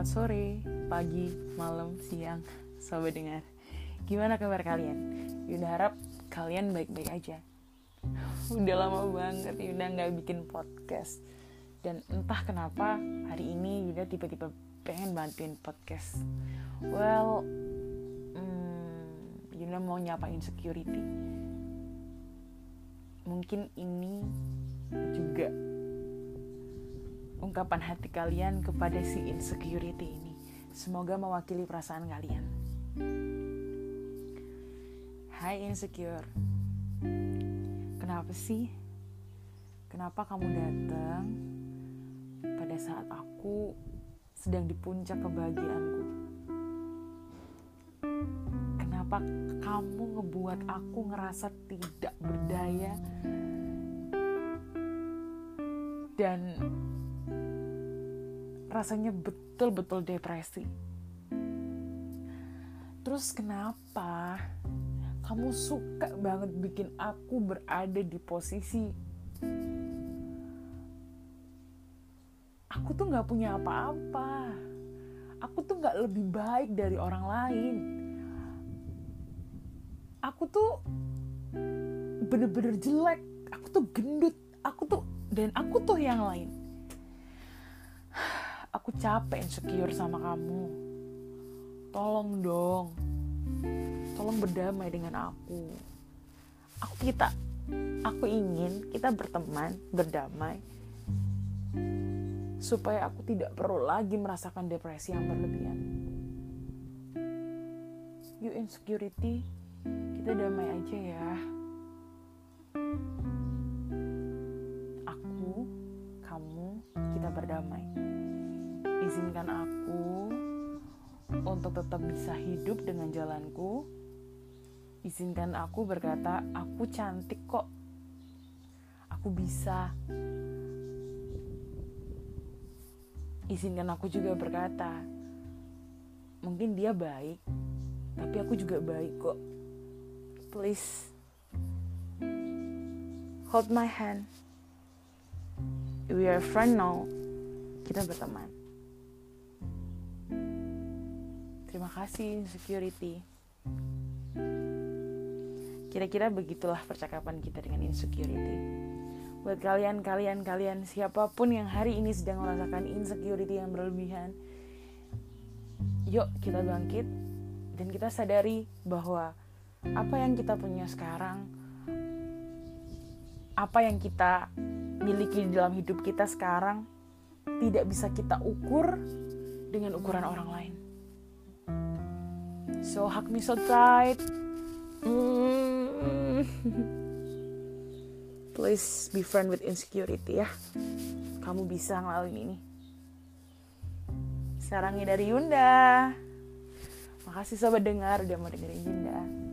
Selamat sore, pagi, malam, siang, sobat dengar. Gimana kabar kalian? Yunda harap kalian baik-baik aja. Udah lama banget Yunda nggak bikin podcast. Dan entah kenapa hari ini Yunda tiba-tiba pengen bantuin podcast. Well, hmm, Yunda mau nyapain security. Mungkin ini juga ungkapan hati kalian kepada si insecurity ini. Semoga mewakili perasaan kalian. Hai insecure. Kenapa sih? Kenapa kamu datang pada saat aku sedang di puncak kebahagiaanku? Kenapa kamu ngebuat aku ngerasa tidak berdaya dan rasanya betul-betul depresi. Terus kenapa kamu suka banget bikin aku berada di posisi aku tuh nggak punya apa-apa. Aku tuh nggak lebih baik dari orang lain. Aku tuh bener-bener jelek. Aku tuh gendut. Aku tuh dan aku tuh yang lain aku capek insecure sama kamu. Tolong dong. Tolong berdamai dengan aku. Aku kita aku ingin kita berteman, berdamai. Supaya aku tidak perlu lagi merasakan depresi yang berlebihan. You insecurity, kita damai aja ya. Aku, kamu, kita berdamai izinkan aku untuk tetap bisa hidup dengan jalanku. Izinkan aku berkata, "Aku cantik kok, aku bisa." Izinkan aku juga berkata, "Mungkin dia baik, tapi aku juga baik kok." Please hold my hand. We are friend now. Kita berteman. Terima kasih insecurity. Kira-kira begitulah percakapan kita dengan insecurity. Buat kalian, kalian, kalian, siapa pun yang hari ini sedang merasakan insecurity yang berlebihan, yuk kita bangkit dan kita sadari bahwa apa yang kita punya sekarang, apa yang kita miliki di dalam hidup kita sekarang, tidak bisa kita ukur dengan ukuran orang lain. So hug me so tight. Mm. Please be friend with insecurity ya. Kamu bisa ngelaluin ini. Sarangnya dari Yunda. Makasih sobat dengar udah mau dengerin Yunda.